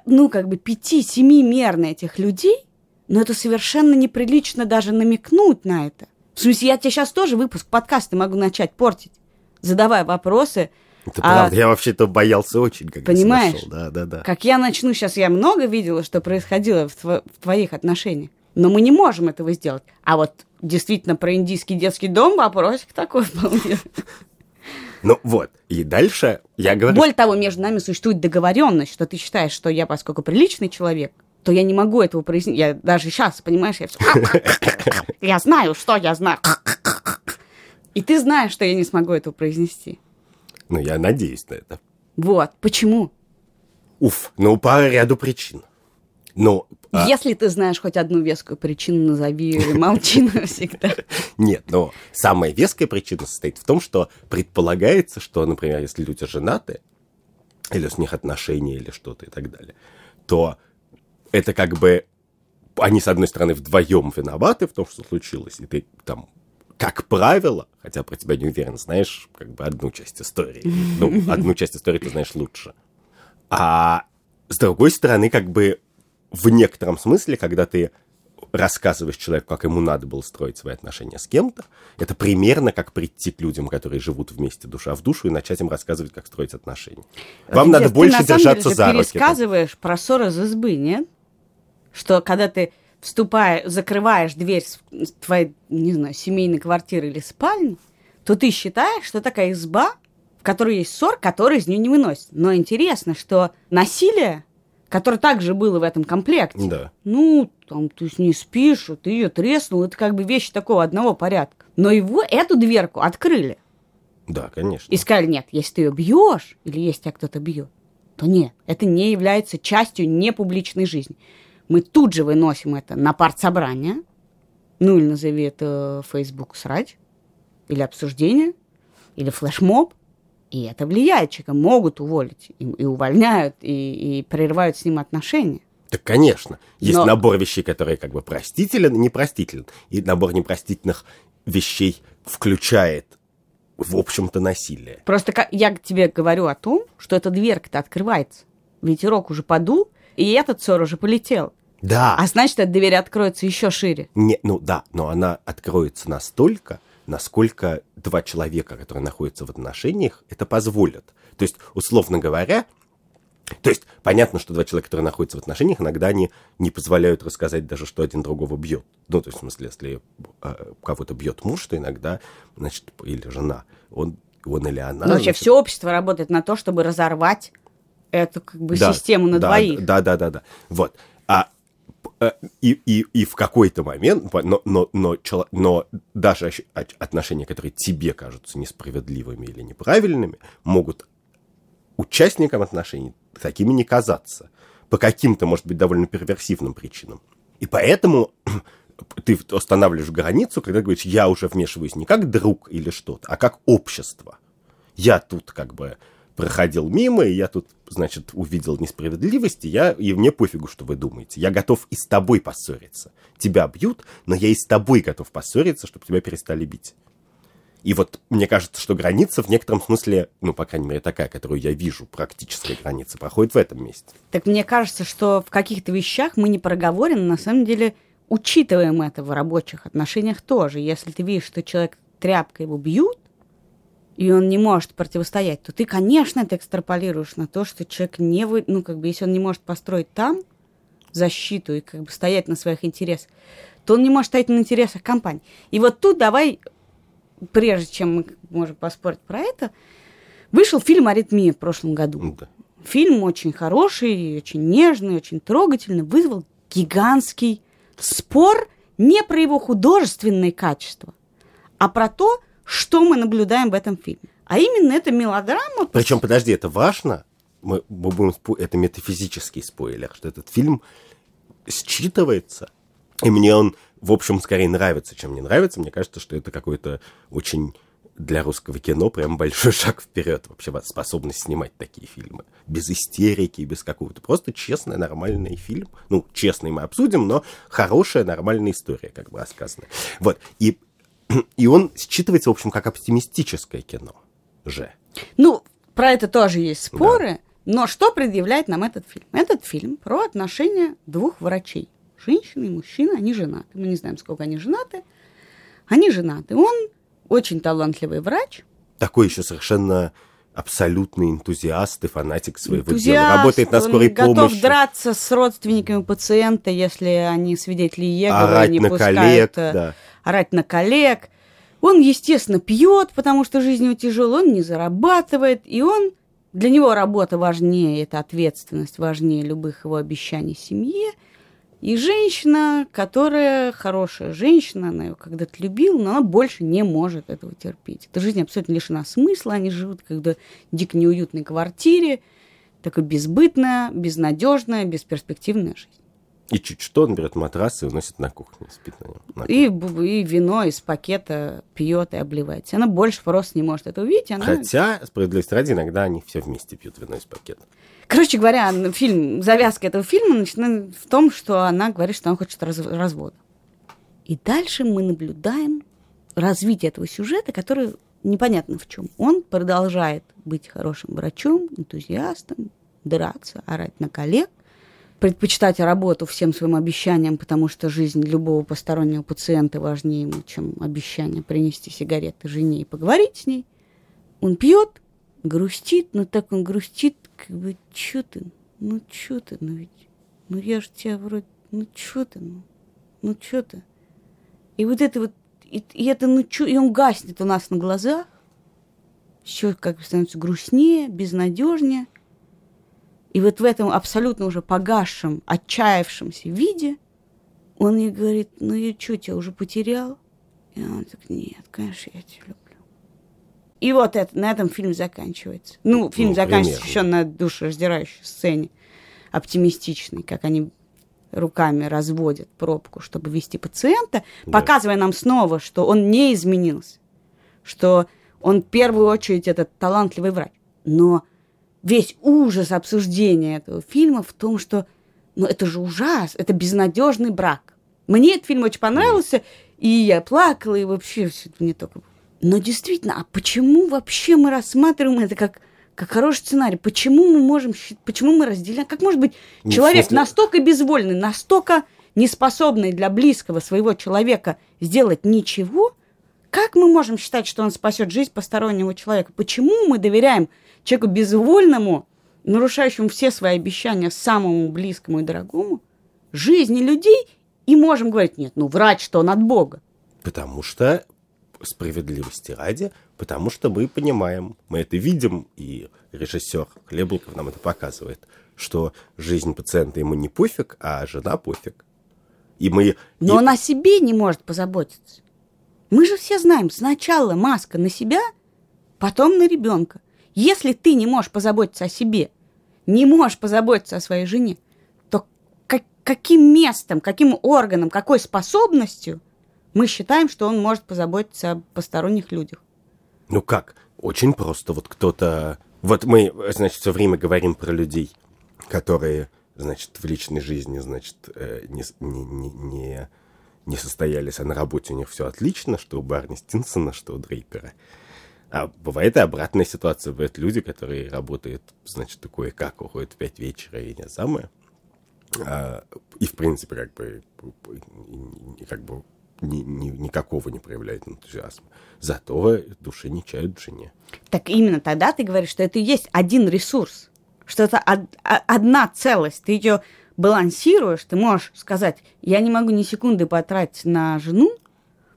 ну, как бы пяти-семи мерный этих людей, но это совершенно неприлично даже намекнуть на это. В смысле, я тебе сейчас тоже выпуск подкаста могу начать портить, задавая вопросы. Это а правда, я вообще-то боялся очень, когда Понимаешь? слышал. Да, да, да. Как я начну сейчас, я много видела, что происходило в, тво- в твоих отношениях, но мы не можем этого сделать. А вот действительно про индийский детский дом вопросик такой вполне. Ну вот, и дальше я говорю, Более того, между нами существует договоренность, что ты считаешь, что я, поскольку приличный человек, то я не могу этого произнести. Я даже сейчас, понимаешь, я все... Я знаю, что я знаю. И ты знаешь, что я не смогу этого произнести. ну я надеюсь на это. Вот. Почему? Уф, ну по ряду причин. Ну, а, Если ты знаешь хоть одну вескую причину, назови ее молчи навсегда. нет, но самая веская причина состоит в том, что предполагается, что, например, если люди женаты, или с них отношения, или что-то и так далее, то это как бы они, с одной стороны, вдвоем виноваты в том, что случилось, и ты там, как правило, хотя про тебя не уверен, знаешь как бы одну часть истории. Ну, одну часть истории ты знаешь лучше. А с другой стороны, как бы в некотором смысле, когда ты рассказываешь человеку, как ему надо было строить свои отношения с кем-то, это примерно как прийти к людям, которые живут вместе душа в душу, и начать им рассказывать, как строить отношения. Вам Ты- надо ты больше на деле держаться же за руки. там. пересказываешь про ссоры из избы, нет? Что когда ты вступаешь, закрываешь дверь твоей, не знаю, семейной квартиры или спальни, то ты считаешь, что такая изба, в которой есть ссор, который из нее не выносит. Но интересно, что насилие, которое также было в этом комплекте, Да. ну, там, ты с ней спишь, вот ты ее треснул, это как бы вещи такого одного порядка. Но его, эту дверку открыли. Да, конечно. И сказали, нет, если ты ее бьешь, или если тебя кто-то бьет, то нет, это не является частью непубличной жизни. Мы тут же выносим это на партсобрание, ну или назови это Facebook срач, или обсуждение, или флешмоб, и это влияет человека, могут уволить, и, и увольняют, и, и прерывают с ним отношения. Так, конечно. Есть Но- набор вещей, которые как бы простителен и непростителен. И набор непростительных вещей включает, в общем-то, насилие. Просто я тебе говорю о том, что эта дверка-то открывается. Ветерок уже подул, и этот ссор уже полетел. Да. А значит, эта дверь откроется еще шире. Не, ну да, но она откроется настолько, насколько два человека, которые находятся в отношениях, это позволят. То есть, условно говоря, то есть, понятно, что два человека, которые находятся в отношениях, иногда они не позволяют рассказать даже, что один другого бьет. Ну, то есть, в смысле, если э, кого-то бьет муж, то иногда, значит, или жена, он, он или она... Но вообще значит, все общество работает на то, чтобы разорвать эту как бы Да, систему на да, двоих. Да, да, да, да. Вот. А и, и, и в какой-то момент, но, но, но, но даже отношения, которые тебе кажутся несправедливыми или неправильными, могут участникам отношений такими не казаться. По каким-то, может быть, довольно перверсивным причинам. И поэтому ты устанавливаешь границу, когда говоришь, я уже вмешиваюсь не как друг или что-то, а как общество. Я тут как бы проходил мимо, и я тут, значит, увидел несправедливость, и, я, и мне пофигу, что вы думаете. Я готов и с тобой поссориться. Тебя бьют, но я и с тобой готов поссориться, чтобы тебя перестали бить. И вот мне кажется, что граница в некотором смысле, ну, по крайней мере, такая, которую я вижу, практическая граница, проходит в этом месте. Так мне кажется, что в каких-то вещах мы не проговорены, на самом деле учитываем это в рабочих отношениях тоже. Если ты видишь, что человек тряпкой его бьют, и он не может противостоять, то ты, конечно, это экстраполируешь на то, что человек не вы, ну, как бы, если он не может построить там защиту и как бы стоять на своих интересах, то он не может стоять на интересах компании. И вот тут давай, прежде чем мы можем поспорить про это, вышел фильм «Аритмия» в прошлом году. Ну да. Фильм очень хороший, очень нежный, очень трогательный, вызвал гигантский спор не про его художественные качества, а про то, что мы наблюдаем в этом фильме. А именно это мелодрама. Причем, подожди, это важно? Мы, мы будем спо- это метафизический спойлер, что этот фильм считывается, и мне он, в общем, скорее нравится, чем не нравится. Мне кажется, что это какой-то очень для русского кино прям большой шаг вперед вообще способность снимать такие фильмы. Без истерики, без какого-то. Просто честный, нормальный фильм. Ну, честный мы обсудим, но хорошая, нормальная история, как бы рассказана. Вот. И, и он считывается, в общем, как оптимистическое кино же. Ну, про это тоже есть споры, но что предъявляет нам этот фильм? Этот фильм про отношения двух врачей. Женщина и мужчина, они женаты. Мы не знаем, сколько они женаты. Они женаты. Он очень талантливый врач. Такой еще совершенно абсолютный энтузиаст и фанатик своего дела. Работает на он скорой готов помощи. драться с родственниками пациента, если они свидетели Иеговы, Орать не на пускают, коллег, э, да. орать на коллег. Он, естественно, пьет, потому что жизнь его тяжелая, он не зарабатывает, и он для него работа важнее, это ответственность важнее любых его обещаний семье. И женщина, которая хорошая женщина, она ее когда-то любила, но она больше не может этого терпеть. Эта жизнь абсолютно лишена смысла, они живут когда дико неуютной квартире, такой безбытная, безнадежная, бесперспективная жизнь. И чуть что, он берет матрас и уносит на кухню, спит на нем. на И, бу- и вино из пакета пьет и обливается. Она больше просто не может это увидеть. Она... Хотя, справедливости ради, иногда они все вместе пьют вино из пакета. Короче говоря, фильм, завязка этого фильма начинает в том, что она говорит, что она хочет раз- развода. И дальше мы наблюдаем развитие этого сюжета, который непонятно в чем. Он продолжает быть хорошим врачом, энтузиастом, драться, орать на коллег, предпочитать работу всем своим обещаниям, потому что жизнь любого постороннего пациента важнее ему, чем обещание принести сигареты жене и поговорить с ней. Он пьет, грустит, но так он грустит, как бы, чё ты, ну чё ты, ну ведь, ну я ж тебя вроде, ну чё ты, ну, ну чё ты. И вот это вот, и, и это, ну чё, и он гаснет у нас на глазах, все как бы становится грустнее, безнадежнее. И вот в этом абсолютно уже погасшем, отчаявшемся виде он ей говорит, ну я что, тебя уже потерял? И он так, нет, конечно, я тебя люблю. И вот это, на этом фильм заканчивается. Ну, фильм Ну, заканчивается еще на душераздирающей сцене, оптимистичной, как они руками разводят пробку, чтобы вести пациента, Да. показывая нам снова, что он не изменился, что он в первую очередь этот талантливый врач. Но весь ужас обсуждения этого фильма в том, что ну это же ужас, это безнадежный брак. Мне этот фильм очень понравился, и я плакала, и вообще все это мне только... Но действительно, а почему вообще мы рассматриваем это как, как хороший сценарий? Почему мы можем, почему мы разделяем? Как может быть Ну, человек смысле- настолько безвольный, настолько неспособный для близкого своего человека сделать ничего, как мы можем считать, что он спасет жизнь постороннего человека? Почему мы доверяем человеку безвольному, нарушающему все свои обещания самому близкому и дорогому, жизни людей, и можем говорить, нет, ну врач, что он от Бога. Потому что, справедливости ради, потому что мы понимаем, мы это видим, и режиссер Хлебников нам это показывает, что жизнь пациента ему не пофиг, а жена пофиг. И мы... Но и- он о себе не может позаботиться. Мы же все знаем, сначала маска на себя, потом на ребенка. Если ты не можешь позаботиться о себе, не можешь позаботиться о своей жене, то как- каким местом, каким органом, какой способностью мы считаем, что он может позаботиться о посторонних людях? Ну как? Очень просто. Вот кто-то... Вот мы, значит, все время говорим про людей, которые, значит, в личной жизни, значит, э, не, не, не, не, состоялись, а на работе у них все отлично, что у Барни Стинсона, что у Дрейпера. А бывает и обратная ситуация. Бывают люди, которые работают, значит, такое как, уходят в 5 вечера и не самое. А, и, в принципе, как бы, как бы ни, ни, никакого не проявляют энтузиазма. Зато души не чают в жене. Так именно тогда ты говоришь, что это и есть один ресурс, что это од- одна целость. Ты ее балансируешь, ты можешь сказать, я не могу ни секунды потратить на жену,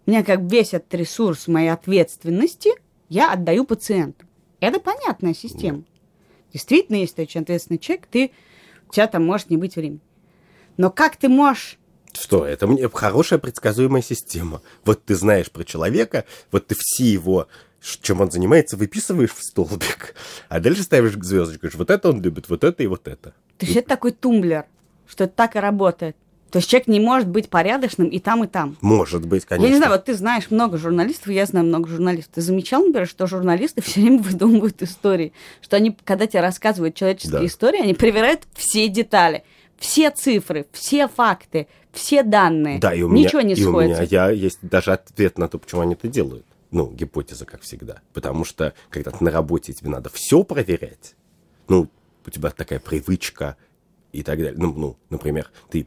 у меня как весь этот ресурс моей ответственности я отдаю пациенту. Это понятная система. Действительно, если ты очень ответственный человек, ты, у тебя там может не быть времени. Но как ты можешь Что, это мне хорошая предсказуемая система. Вот ты знаешь про человека, вот ты все его, чем он занимается, выписываешь в столбик, а дальше ставишь звездочку, говоришь, вот это он любит, вот это и вот это. То есть это такой тумблер, что это так и работает. То есть человек не может быть порядочным и там, и там. Может быть, конечно. Я не знаю, вот ты знаешь много журналистов, я знаю много журналистов. Ты замечал, например, что журналисты все время выдумывают истории, что они, когда тебе рассказывают человеческие Да. истории, они проверяют все детали, все цифры, все факты, все данные. Да, и у меня, Ничего не и у меня сходится. я, есть даже ответ на то, почему они это делают. Ну, гипотеза, как всегда. Потому что, когда ты на работе, тебе надо все проверять. Ну, у тебя такая привычка и так далее. Ну, ну например, ты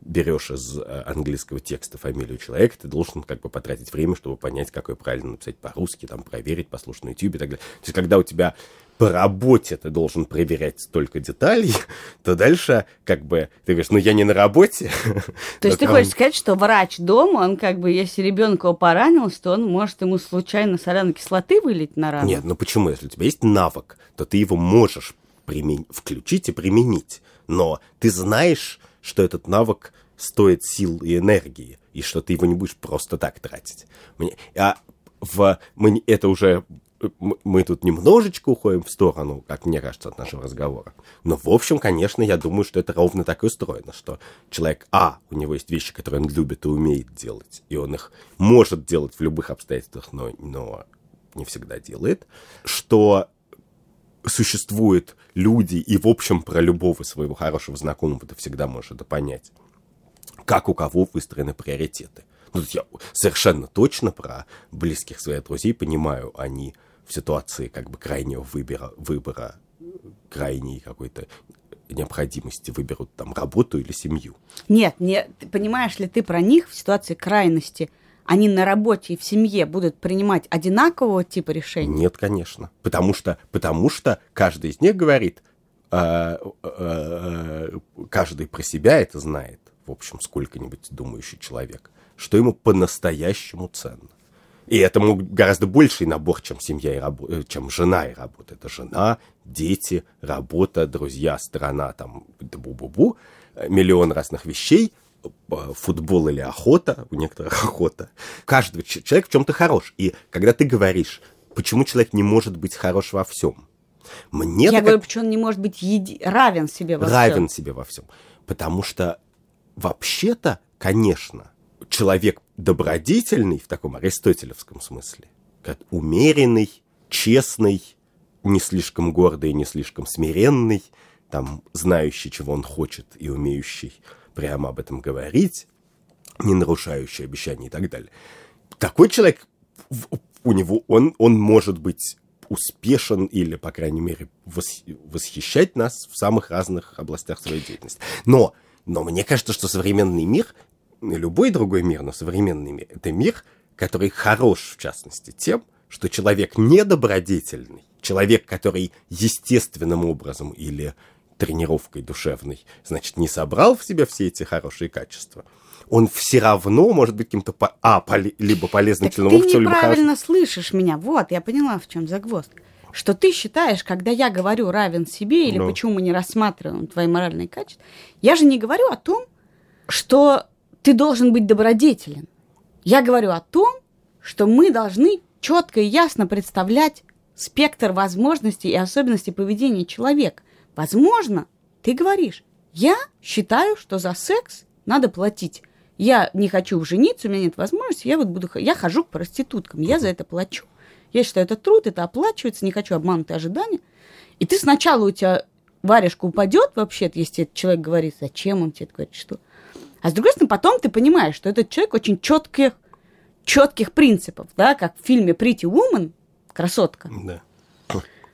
берешь из э, английского текста фамилию человека, ты должен как бы потратить время, чтобы понять, как ее правильно написать по-русски, там, проверить, послушать на YouTube и так далее. То есть, когда у тебя по работе ты должен проверять столько деталей, то дальше как бы ты говоришь, ну я не на работе. То есть ты там- хочешь сказать, что врач дома, он как бы, если ребенка его поранился, то он может ему случайно соляной кислоты вылить на рану? Нет, ну почему? Если у тебя есть навык, то ты его можешь примен- включить и применить. Но ты знаешь, что этот навык стоит сил и энергии, и что ты его не будешь просто так тратить. Мне, а в, мы, это уже мы тут немножечко уходим в сторону, как мне кажется, от нашего разговора. Но, в общем, конечно, я думаю, что это ровно так и устроено, что человек, а, у него есть вещи, которые он любит и умеет делать, и он их может делать в любых обстоятельствах, но, но не всегда делает, что существуют люди, и, в общем, про любого своего хорошего знакомого ты всегда можешь это понять, как у кого выстроены приоритеты. Ну, я совершенно точно про близких своих друзей понимаю, они в ситуации как бы крайнего выбора, выбора крайней какой-то необходимости выберут там работу или семью. Нет, не, ты понимаешь ли ты про них в ситуации крайности? Они на работе и в семье будут принимать одинакового типа решений? Нет, конечно. Потому что, потому что каждый из них говорит, э, э, э, каждый про себя это знает, в общем, сколько-нибудь думающий человек, что ему по-настоящему ценно. И этому гораздо больший набор, чем семья и работа, чем жена и работа. Это жена, дети, работа, друзья, страна, там, бу-бу-бу, э, миллион разных вещей, э, футбол или охота, у некоторых охота. Каждый человек в чем-то хорош. И когда ты говоришь, почему человек не может быть хорош во всем, мне Я говорю, почему он не может быть еди- равен себе во всем? равен себе во всем. Потому что вообще-то, конечно, человек добродетельный в таком аристотелевском смысле, как умеренный, честный, не слишком гордый, не слишком смиренный, там, знающий, чего он хочет и умеющий прямо об этом говорить, не нарушающий обещания и так далее. Такой человек, у него, он, он может быть успешен или, по крайней мере, вос- восхищать нас в самых разных областях своей деятельности. Но, но мне кажется, что современный мир, любой другой мир, но современный мир, это мир, который хорош, в частности, тем, что человек недобродетельный, человек, который естественным образом или тренировкой душевной, значит, не собрал в себе все эти хорошие качества, он все равно может быть каким-то, по- а, поле- либо полезным Так членом ты общества, либо хорошим. неправильно слышишь меня. Вот, я поняла, в чем загвоздка. Что ты считаешь, когда я говорю равен себе, или Ну. почему мы не рассматриваем твои моральные качества, я же не говорю о том, что ты должен быть добродетелен. Я говорю о том, что мы должны четко и ясно представлять спектр возможностей и особенностей поведения человека. Возможно, ты говоришь, я считаю, что за секс надо платить. Я не хочу жениться, у меня нет возможности, я вот буду, я хожу к проституткам, я за это плачу. Я считаю, это труд, это оплачивается, не хочу обманутые ожидания. И ты сначала у тебя варежка упадет вообще, если этот человек говорит, зачем он тебе это говорит, что. А с другой стороны, потом ты понимаешь, что этот человек очень четких, четких принципов, да, как в фильме Pretty Woman, красотка. Да.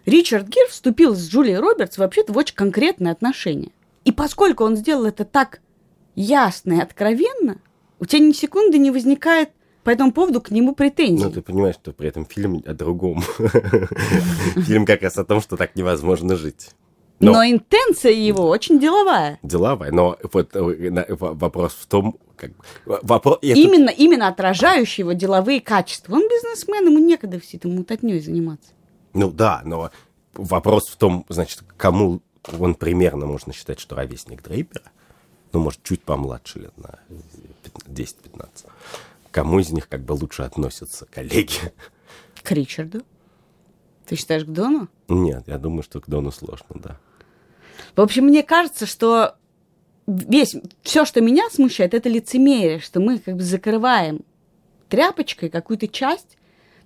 Ричард Гир вступил с Джулией Робертс вообще-то в очень конкретные отношения. И поскольку он сделал это так ясно и откровенно, у тебя ни секунды не возникает по этому поводу к нему претензий. Ну, ты понимаешь, что при этом фильм о другом. Фильм как раз о том, что так невозможно жить. Но, Но интенция его очень деловая. деловая. Но вот э, вопрос в том, как вопрос, это- Именно, именно отражающий его деловые качества. Он бизнесмен, ему некогда всей этой мутатней заниматься. Ну да, но вопрос в том, значит, кому он примерно можно считать, что ровесник Дрейпера, ну, может, чуть помладше лет на 10-15. Кому из них как бы лучше относятся коллеги? К Ричарду. Ты считаешь, к Дону? Нет, я думаю, что к Дону сложно, да. В общем, мне кажется, что весь, все, что меня смущает, это лицемерие, что мы как бы закрываем тряпочкой какую-то часть,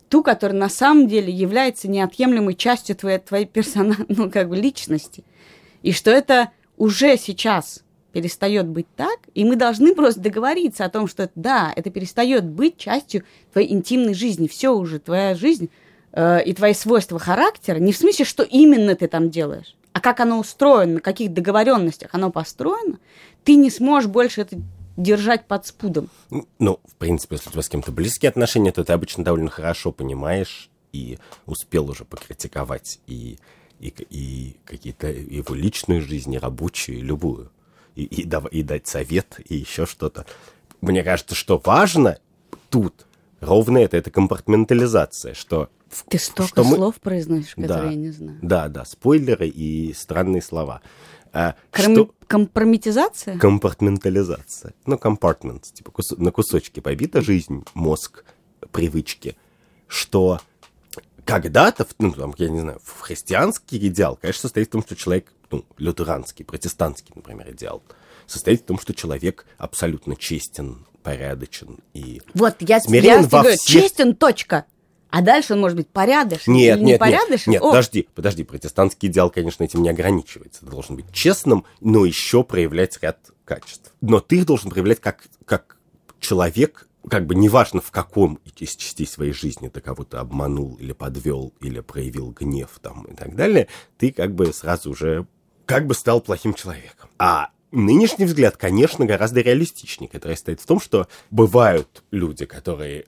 ту, которая на самом деле является неотъемлемой частью твоей, твоей персона, ну, как бы личности. И что это уже сейчас перестает быть так, и мы должны просто договориться о том, что да, это перестает быть частью твоей интимной жизни. Все уже, твоя жизнь э, и твои свойства характера, не в смысле, что именно ты там делаешь, а как оно устроено, на каких договоренностях оно построено, ты не сможешь больше это держать под спудом. Ну, в принципе, если у тебя с кем-то близкие отношения, то ты обычно довольно хорошо понимаешь и успел уже покритиковать и, и, и какие-то его личную жизнь, и рабочую, и любую. И, и, дав- и дать совет, и еще что-то. Мне кажется, что важно тут ровно это, это компартментализация, что... Ты столько что мы- слов произносишь, которые Да. я не знаю. Да, да, спойлеры и странные слова. А, Кром- что- Компрометизация? Компартментализация. Ну, компартмент, типа кус- на кусочки побита жизнь, мозг, привычки, что когда-то, ну, там, я не знаю, в христианский идеал, конечно, состоит в том, что человек, ну, лютеранский, протестантский, например, идеал, состоит в том, что человек абсолютно честен, порядочен и... Вот, я, Смирен я во говорю, всех- честен, точка. А дальше он может быть порядочен Нет, или нет, нет, непорядочен. нет, О, подожди, подожди, протестантский идеал, конечно, этим не ограничивается. Ты должен быть честным, но еще проявлять ряд качеств. Но ты их должен проявлять как, как человек, как бы неважно в каком из частей своей жизни ты кого-то обманул или подвел, или проявил гнев там и так далее, ты как бы сразу уже как бы стал плохим человеком. А нынешний взгляд, конечно, гораздо реалистичнее, который стоит в том, что бывают люди, которые...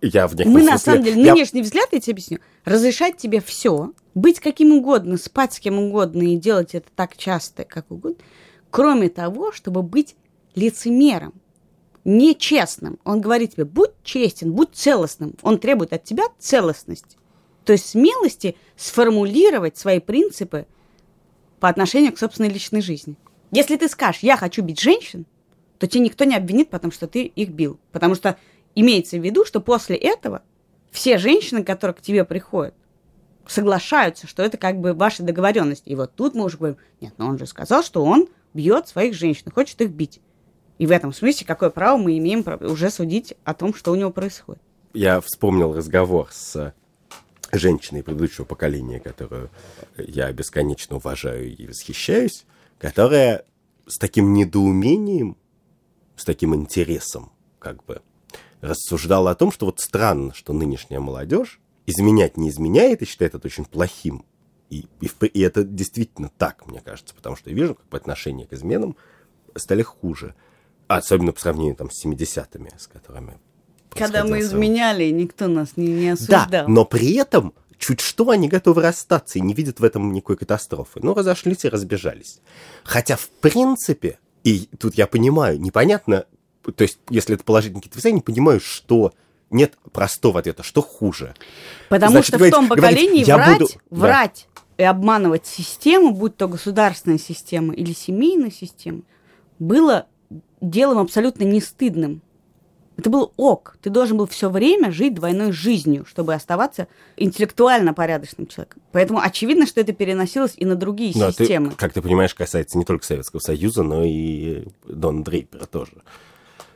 Я в некотором Мы, на самом деле, я- нынешний взгляд, я тебе объясню, разрешать тебе все, быть каким угодно, спать с кем угодно и делать это так часто, как угодно, кроме того, чтобы быть лицемером, нечестным. Он говорит тебе, будь честен, будь целостным. Он требует от тебя целостности. То есть смелости сформулировать свои принципы по отношению к собственной личной жизни. Если ты скажешь, я хочу бить женщин, то тебя никто не обвинит, потому что ты их бил. Потому что имеется в виду, что после этого все женщины, которые к тебе приходят, соглашаются, что это как бы ваша договоренность. И вот тут мы уже говорим, нет, но он же сказал, что он бьет своих женщин, хочет их бить. И в этом смысле какое право мы имеем уже судить о том, что у него происходит. я вспомнил разговор с женщиной предыдущего поколения, которую я бесконечно уважаю и восхищаюсь, которая с таким недоумением, с таким интересом, как бы, рассуждала о том, что вот странно, что нынешняя молодежь изменять не изменяет и считает это очень плохим. И, и, и это действительно так, мне кажется, потому что я вижу, как бы отношения к изменам стали хуже. Особенно по сравнению там, с 70-ми, с которыми Когда мы изменяли, никто нас не, не осуждал. да, но при этом чуть что они готовы расстаться и не видят в этом никакой катастрофы. Ну, разошлись и разбежались. Хотя, в принципе, и тут я понимаю, непонятно, то есть, если это положительные какие-то я не понимаю, что нет простого ответа, что хуже. Потому Значит, что в говорить- том говорить, поколении «Я врать, буду- да. врать и обманывать систему, будь то государственная система или семейная система, было делом абсолютно не стыдным. Это был ок. Ты должен был все время жить двойной жизнью, чтобы оставаться интеллектуально порядочным человеком. Поэтому очевидно, что это переносилось и на другие Но ты, системы. как ты понимаешь, касается не только Советского Союза, но и Дон Дрейпера тоже.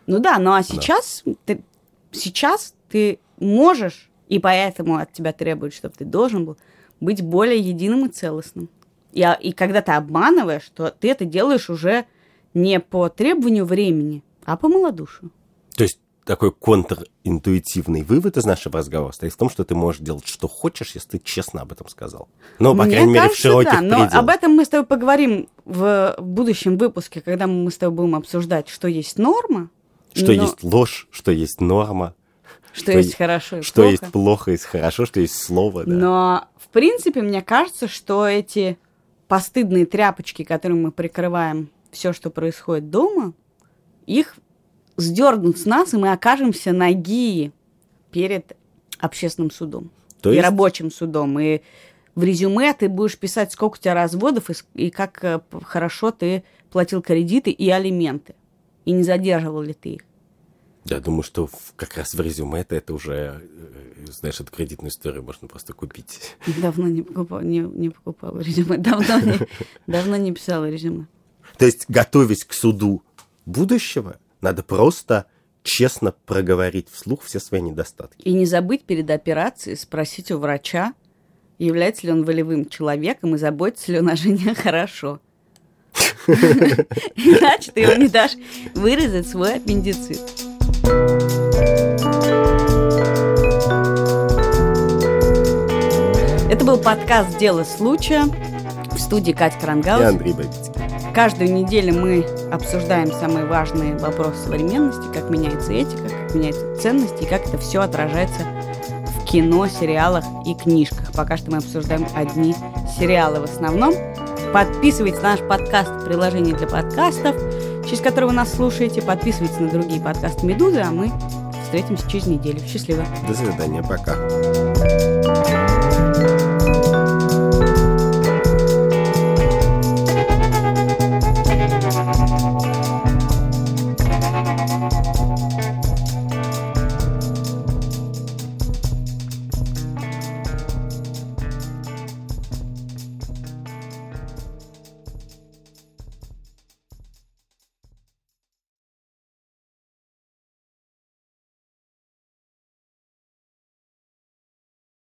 Ну да, ну а сейчас ты, сейчас ты можешь, и поэтому от тебя требуют, чтобы ты должен был быть более единым и целостным. И, и когда ты обманываешь, то ты это делаешь уже не по требованию времени, а по малодушию. То есть такой контринтуитивный вывод из нашего разговора стоит в том, что ты можешь делать, что хочешь, если ты честно об этом сказал. Ну, по Мне крайней мере, в кажется, широких да, но пределах. об этом мы с тобой поговорим в будущем выпуске, когда мы с тобой будем обсуждать, что есть норма, Что но- есть ложь, что есть норма, что, есть хорошо и что плохо. есть плохо, есть хорошо, что есть слово, да. Но, в принципе, мне кажется, что эти постыдные тряпочки, которыми мы прикрываем все, что происходит дома, их сдернут с нас, и мы окажемся ноги перед общественным судом. То и есть- рабочим судом. И в резюме ты будешь писать, сколько у тебя разводов, и, и как э, хорошо ты платил кредиты и алименты. И не задерживал ли ты их. Я думаю, что в- как раз в резюме это, это уже, э, знаешь, эту кредитную историю можно просто купить. Давно не покупала, не, не покупала резюме. Давно не, давно не писала резюме. То есть, готовясь к суду будущего, надо просто честно проговорить вслух все свои недостатки. И не забыть перед операцией спросить у врача, является ли он волевым человеком и заботится ли он о жене хорошо. Иначе ты ему не дашь вырезать свой аппендицит. Это был подкаст «Дело случая» в студии Катя И Крангаус. Андрей Бабицкий. Каждую неделю мы обсуждаем самые важные вопросы современности, как меняется этика, как меняются ценности и как это все отражается в кино, сериалах и книжках. Пока что мы обсуждаем одни сериалы в основном. Подписывайтесь на наш подкаст в приложении для подкастов, через которое вы нас слушаете. Подписывайтесь на другие подкасты «Медузы», а мы встретимся через неделю. Счастливо! До свидания, пока.